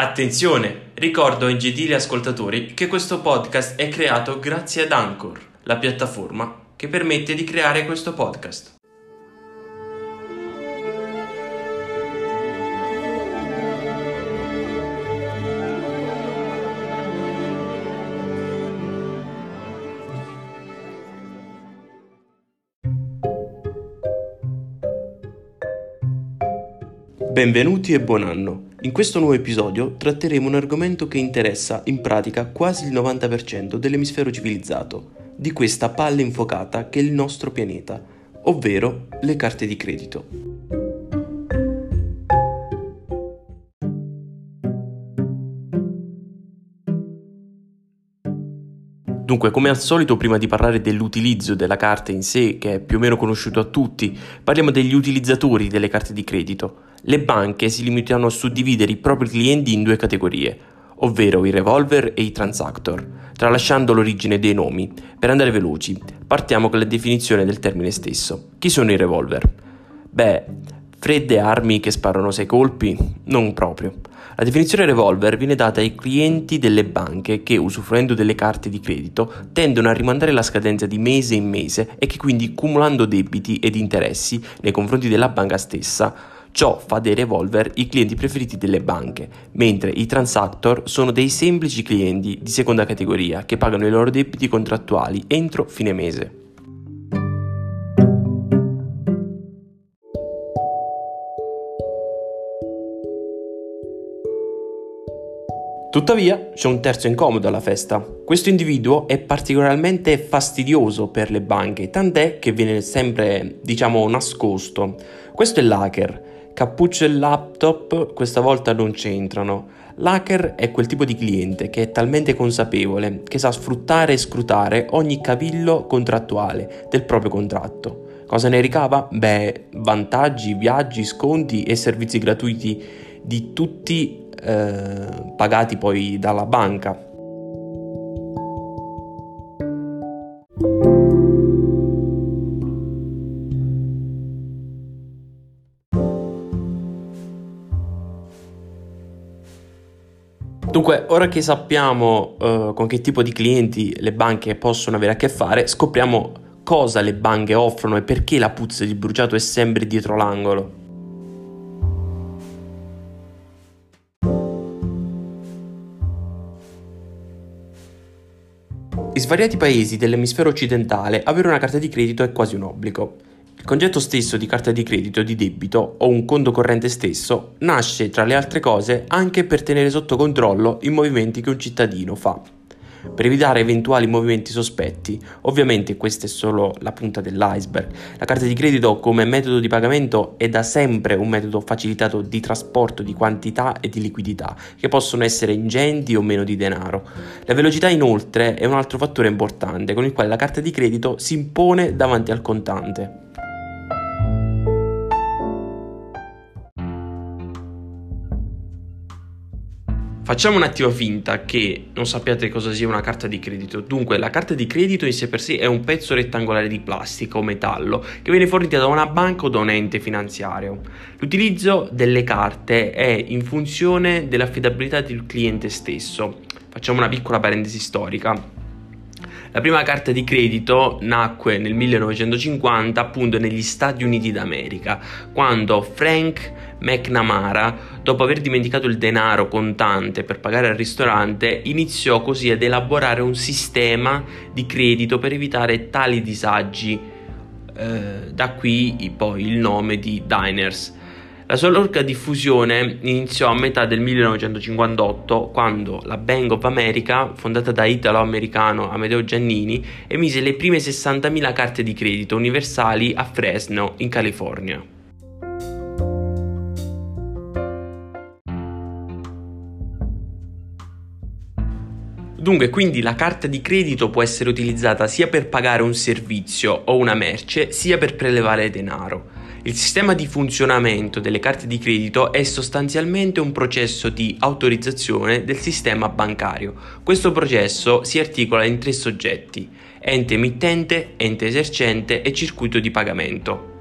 Attenzione! Ricordo ai gentili ascoltatori che questo podcast è creato grazie ad Anchor, la piattaforma che permette di creare questo podcast. Benvenuti e buon anno. In questo nuovo episodio tratteremo un argomento che interessa in pratica quasi il 90% dell'emisfero civilizzato, di questa palla infuocata che è il nostro pianeta, ovvero le carte di credito. Dunque, come al solito, prima di parlare dell'utilizzo della carta in sé, che è più o meno conosciuto a tutti, parliamo degli utilizzatori delle carte di credito. Le banche si limitano a suddividere i propri clienti in due categorie, ovvero i revolver e i transactor, tralasciando l'origine dei nomi. Per andare veloci, partiamo con la definizione del termine stesso. Chi sono i revolver? Beh, fredde armi che sparano sei colpi? Non proprio. La definizione revolver viene data ai clienti delle banche che, usufruendo delle carte di credito, tendono a rimandare la scadenza di mese in mese e che quindi cumulando debiti ed interessi nei confronti della banca stessa, ciò fa dei revolver i clienti preferiti delle banche, mentre i transactor sono dei semplici clienti di seconda categoria che pagano i loro debiti contrattuali entro fine mese. Tuttavia c'è un terzo incomodo alla festa. Questo individuo è particolarmente fastidioso per le banche, tant'è che viene sempre, diciamo, nascosto. Questo è l'hacker. Cappuccio e laptop questa volta non c'entrano. L'hacker è quel tipo di cliente che è talmente consapevole che sa sfruttare e scrutare ogni cavillo contrattuale del proprio contratto. Cosa ne ricava? Beh, vantaggi, viaggi, sconti e servizi gratuiti di tutti eh, pagati poi dalla banca. Dunque, ora che sappiamo uh, con che tipo di clienti le banche possono avere a che fare, scopriamo cosa le banche offrono e perché la puzza di bruciato è sempre dietro l'angolo. Svariati paesi dell'emisfero occidentale avere una carta di credito è quasi un obbligo. Il concetto stesso di carta di credito, di debito o un conto corrente stesso nasce, tra le altre cose, anche per tenere sotto controllo i movimenti che un cittadino fa per evitare eventuali movimenti sospetti. Ovviamente questa è solo la punta dell'iceberg. La carta di credito come metodo di pagamento è da sempre un metodo facilitato di trasporto di quantità e di liquidità, che possono essere ingenti o meno di denaro. La velocità inoltre è un altro fattore importante con il quale la carta di credito si impone davanti al contante. Facciamo un attimo finta che non sappiate cosa sia una carta di credito. Dunque, la carta di credito in sé per sé è un pezzo rettangolare di plastica o metallo che viene fornita da una banca o da un ente finanziario. L'utilizzo delle carte è in funzione dell'affidabilità del cliente stesso. Facciamo una piccola parentesi storica. La prima carta di credito nacque nel 1950 appunto negli Stati Uniti d'America, quando Frank McNamara, dopo aver dimenticato il denaro contante per pagare al ristorante, iniziò così ad elaborare un sistema di credito per evitare tali disagi. Eh, da qui poi il nome di Diners. La sua loro diffusione iniziò a metà del 1958 quando la Bank of America, fondata da italo-americano Amedeo Giannini, emise le prime 60.000 carte di credito universali a Fresno, in California. Dunque, quindi la carta di credito può essere utilizzata sia per pagare un servizio o una merce, sia per prelevare denaro. Il sistema di funzionamento delle carte di credito è sostanzialmente un processo di autorizzazione del sistema bancario. Questo processo si articola in tre soggetti, ente emittente, ente esercente e circuito di pagamento.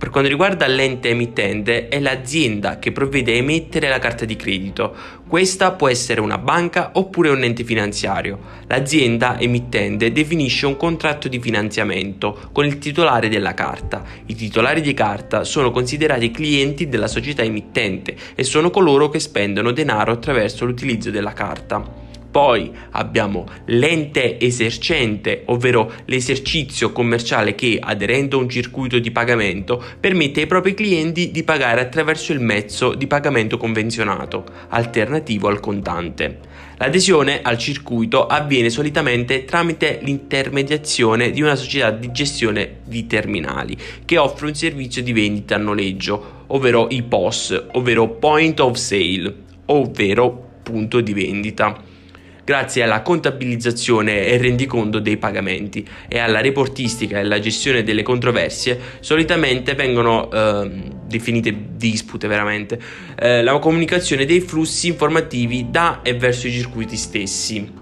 Per quanto riguarda l'ente emittente, è l'azienda che provvede a emettere la carta di credito. Questa può essere una banca oppure un ente finanziario. L'azienda emittente definisce un contratto di finanziamento con il titolare della carta. I titolari di carta sono considerati clienti della società emittente e sono coloro che spendono denaro attraverso l'utilizzo della carta. Poi abbiamo l'ente esercente, ovvero l'esercizio commerciale che, aderendo a un circuito di pagamento, permette ai propri clienti di pagare attraverso il mezzo di pagamento convenzionato, alternativo al contante. L'adesione al circuito avviene solitamente tramite l'intermediazione di una società di gestione di terminali che offre un servizio di vendita a noleggio, ovvero i POS, ovvero Point of Sale, ovvero punto di vendita grazie alla contabilizzazione e rendiconto dei pagamenti e alla reportistica e alla gestione delle controversie, solitamente vengono eh, definite dispute veramente, eh, la comunicazione dei flussi informativi da e verso i circuiti stessi.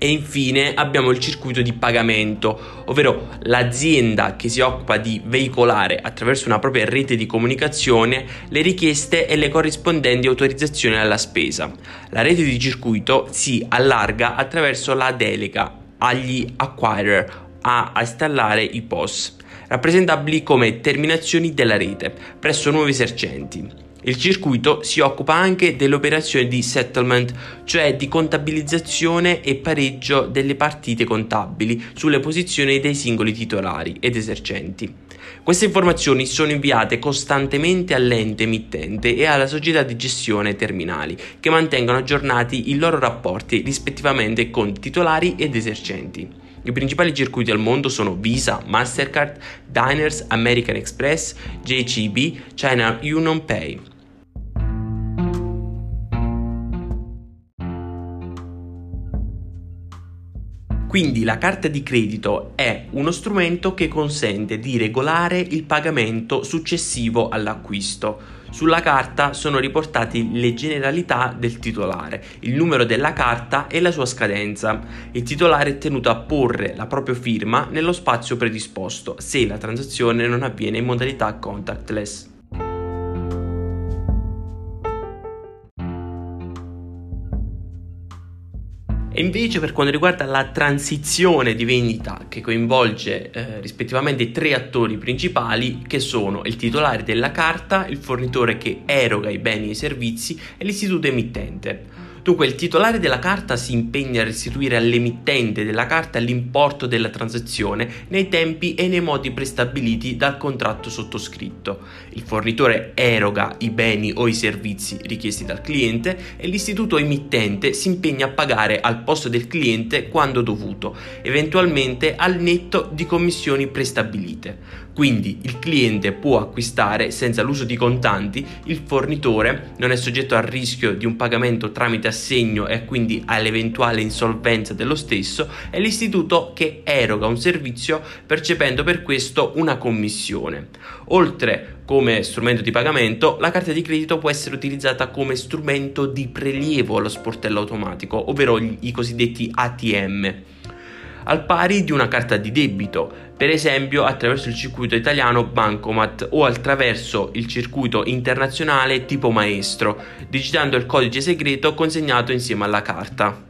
E infine abbiamo il circuito di pagamento, ovvero l'azienda che si occupa di veicolare attraverso una propria rete di comunicazione le richieste e le corrispondenti autorizzazioni alla spesa. La rete di circuito si allarga attraverso la delega agli acquirer a installare i POS, rappresentabili come terminazioni della rete presso nuovi esercenti. Il circuito si occupa anche delle operazioni di settlement, cioè di contabilizzazione e pareggio delle partite contabili sulle posizioni dei singoli titolari ed esercenti. Queste informazioni sono inviate costantemente all'ente emittente e alla società di gestione terminali, che mantengono aggiornati i loro rapporti rispettivamente con titolari ed esercenti. I principali circuiti al mondo sono Visa, Mastercard, Diners, American Express, JCB, China Union Pay. Quindi la carta di credito è uno strumento che consente di regolare il pagamento successivo all'acquisto. Sulla carta sono riportati le generalità del titolare, il numero della carta e la sua scadenza. Il titolare è tenuto a porre la propria firma nello spazio predisposto se la transazione non avviene in modalità contactless. E invece per quanto riguarda la transizione di vendita che coinvolge eh, rispettivamente tre attori principali che sono il titolare della carta, il fornitore che eroga i beni e i servizi e l'istituto emittente. Dunque il titolare della carta si impegna a restituire all'emittente della carta l'importo della transazione nei tempi e nei modi prestabiliti dal contratto sottoscritto. Il fornitore eroga i beni o i servizi richiesti dal cliente e l'istituto emittente si impegna a pagare al posto del cliente quando dovuto, eventualmente al netto di commissioni prestabilite. Quindi il cliente può acquistare senza l'uso di contanti, il fornitore non è soggetto al rischio di un pagamento tramite assegno e quindi all'eventuale insolvenza dello stesso è l'istituto che eroga un servizio percependo per questo una commissione. Oltre come strumento di pagamento, la carta di credito può essere utilizzata come strumento di prelievo allo sportello automatico, ovvero i cosiddetti ATM al pari di una carta di debito, per esempio attraverso il circuito italiano Bancomat o attraverso il circuito internazionale tipo Maestro, digitando il codice segreto consegnato insieme alla carta.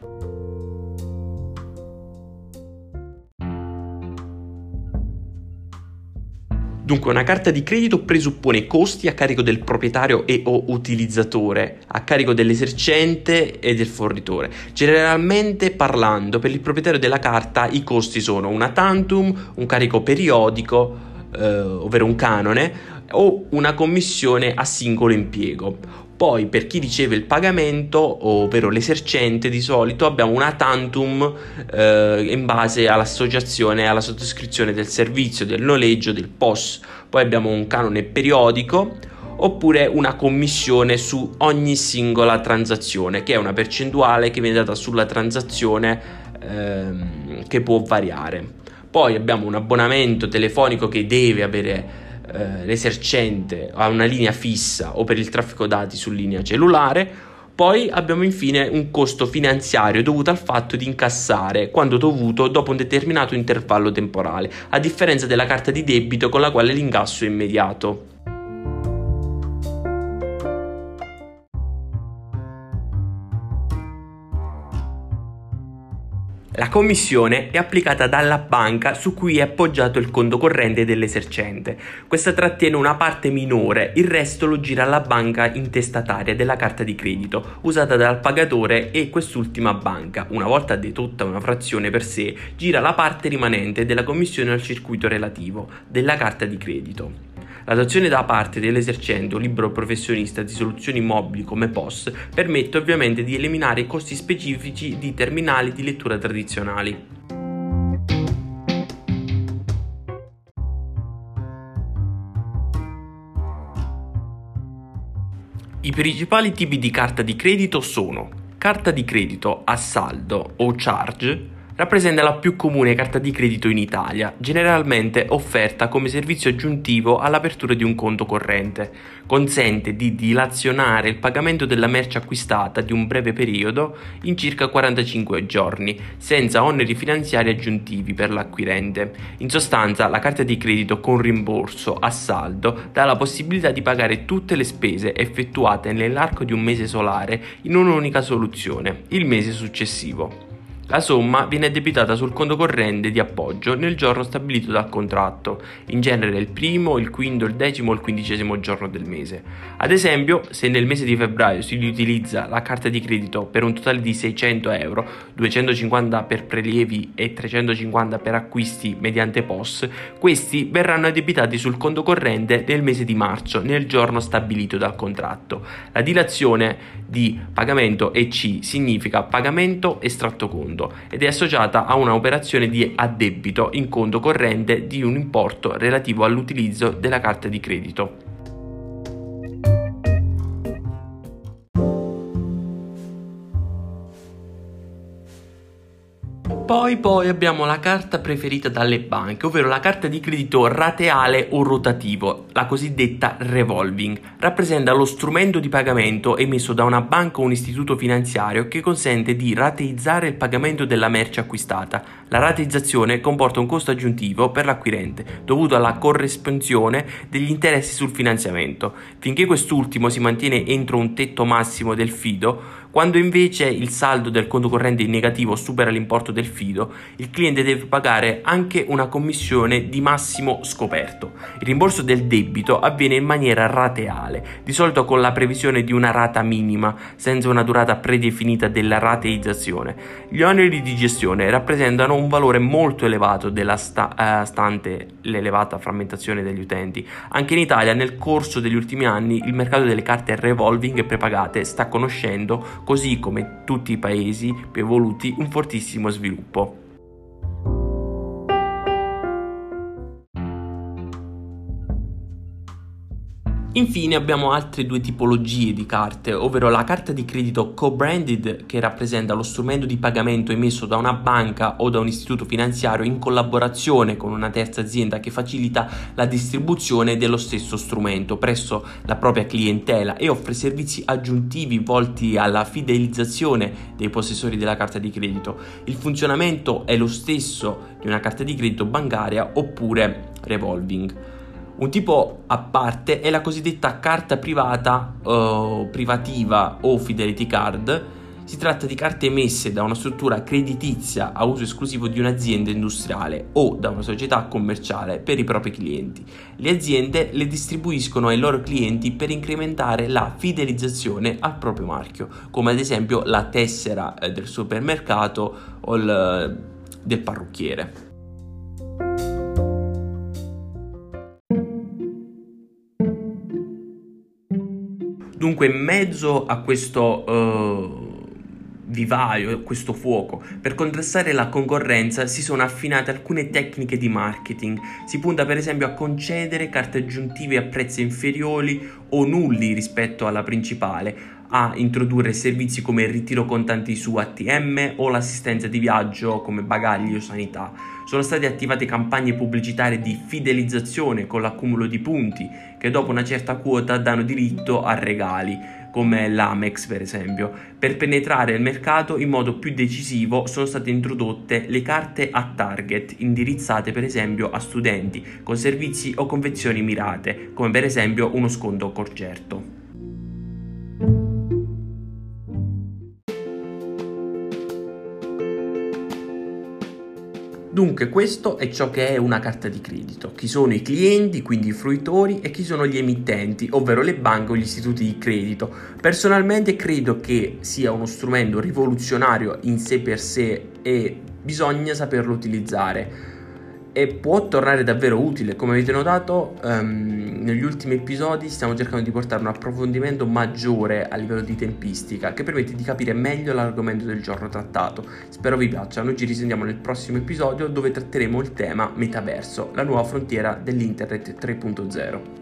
Dunque una carta di credito presuppone costi a carico del proprietario e o utilizzatore, a carico dell'esercente e del fornitore. Generalmente parlando, per il proprietario della carta i costi sono una tantum, un carico periodico, eh, ovvero un canone, o una commissione a singolo impiego. Poi per chi riceve il pagamento, ovvero l'esercente, di solito abbiamo una tantum eh, in base all'associazione, alla sottoscrizione del servizio, del noleggio, del POS. Poi abbiamo un canone periodico oppure una commissione su ogni singola transazione, che è una percentuale che viene data sulla transazione ehm, che può variare. Poi abbiamo un abbonamento telefonico che deve avere eh, l'esercente ha una linea fissa o per il traffico dati su linea cellulare, Poi abbiamo infine un costo finanziario dovuto al fatto di incassare quando dovuto dopo un determinato intervallo temporale, a differenza della carta di debito con la quale l'incasso è immediato. La commissione è applicata dalla banca su cui è appoggiato il conto corrente dell'esercente. Questa trattiene una parte minore, il resto lo gira alla banca intestataria della carta di credito, usata dal pagatore e quest'ultima banca, una volta dedotta una frazione per sé, gira la parte rimanente della commissione al circuito relativo della carta di credito. L'adozione da parte dell'esercente o libero professionista di soluzioni mobili come POS permette ovviamente di eliminare i costi specifici di terminali di lettura tradizionali. I principali tipi di carta di credito sono carta di credito a saldo o charge, rappresenta la più comune carta di credito in Italia, generalmente offerta come servizio aggiuntivo all'apertura di un conto corrente. Consente di dilazionare il pagamento della merce acquistata di un breve periodo in circa 45 giorni, senza oneri finanziari aggiuntivi per l'acquirente. In sostanza, la carta di credito con rimborso a saldo dà la possibilità di pagare tutte le spese effettuate nell'arco di un mese solare in un'unica soluzione, il mese successivo. La somma viene addebitata sul conto corrente di appoggio nel giorno stabilito dal contratto, in genere il primo, il quinto, il decimo o il quindicesimo giorno del mese. Ad esempio, se nel mese di febbraio si utilizza la carta di credito per un totale di 600 euro, 250 per prelievi e 350 per acquisti mediante POS, questi verranno addebitati sul conto corrente nel mese di marzo, nel giorno stabilito dal contratto. La dilazione di pagamento EC significa pagamento estratto conto conto ed è associata a un'operazione di addebito in conto corrente di un importo relativo all'utilizzo della carta di credito. Poi, poi abbiamo la carta preferita dalle banche, ovvero la carta di credito rateale o rotativo, la cosiddetta revolving. Rappresenta lo strumento di pagamento emesso da una banca o un istituto finanziario che consente di rateizzare il pagamento della merce acquistata. La rateizzazione comporta un costo aggiuntivo per l'acquirente, dovuto alla corresponsione degli interessi sul finanziamento. Finché quest'ultimo si mantiene entro un tetto massimo del fido, quando invece il saldo del conto corrente in negativo supera l'importo del fido, il cliente deve pagare anche una commissione di massimo scoperto. Il rimborso del debito avviene in maniera rateale, di solito con la previsione di una rata minima, senza una durata predefinita della rateizzazione. Gli oneri di gestione rappresentano un valore molto elevato della sta- uh, stante l'elevata frammentazione degli utenti. Anche in Italia nel corso degli ultimi anni il mercato delle carte revolving e prepagate sta conoscendo così come tutti i paesi più evoluti, un fortissimo sviluppo. Infine abbiamo altre due tipologie di carte, ovvero la carta di credito co-branded che rappresenta lo strumento di pagamento emesso da una banca o da un istituto finanziario in collaborazione con una terza azienda che facilita la distribuzione dello stesso strumento presso la propria clientela e offre servizi aggiuntivi volti alla fidelizzazione dei possessori della carta di credito. Il funzionamento è lo stesso di una carta di credito bancaria oppure revolving. Un tipo a parte è la cosiddetta carta privata, uh, privativa o fidelity card. Si tratta di carte emesse da una struttura creditizia a uso esclusivo di un'azienda industriale o da una società commerciale per i propri clienti. Le aziende le distribuiscono ai loro clienti per incrementare la fidelizzazione al proprio marchio, come ad esempio la tessera eh, del supermercato o il, eh, del parrucchiere. Dunque, in mezzo a questo uh, vivaio, a questo fuoco, per contrastare la concorrenza si sono affinate alcune tecniche di marketing. Si punta per esempio a concedere carte aggiuntive a prezzi inferiori o nulli rispetto alla principale, a introdurre servizi come il ritiro contanti su ATM o l'assistenza di viaggio come bagagli o sanità. Sono state attivate campagne pubblicitarie di fidelizzazione con l'accumulo di punti che dopo una certa quota danno diritto a regali come l'Amex per esempio. Per penetrare il mercato in modo più decisivo sono state introdotte le carte a target, indirizzate per esempio a studenti, con servizi o convenzioni mirate, come per esempio uno sconto concerto. Dunque questo è ciò che è una carta di credito, chi sono i clienti, quindi i fruitori e chi sono gli emittenti, ovvero le banche o gli istituti di credito. Personalmente credo che sia uno strumento rivoluzionario in sé per sé e bisogna saperlo utilizzare e può tornare davvero utile. Come avete notato, um, negli ultimi episodi stiamo cercando di portare un approfondimento maggiore a livello di tempistica che permette di capire meglio l'argomento del giorno trattato. Spero vi piaccia. Noi ci risentiamo nel prossimo episodio dove tratteremo il tema metaverso, la nuova frontiera dell'internet 3.0.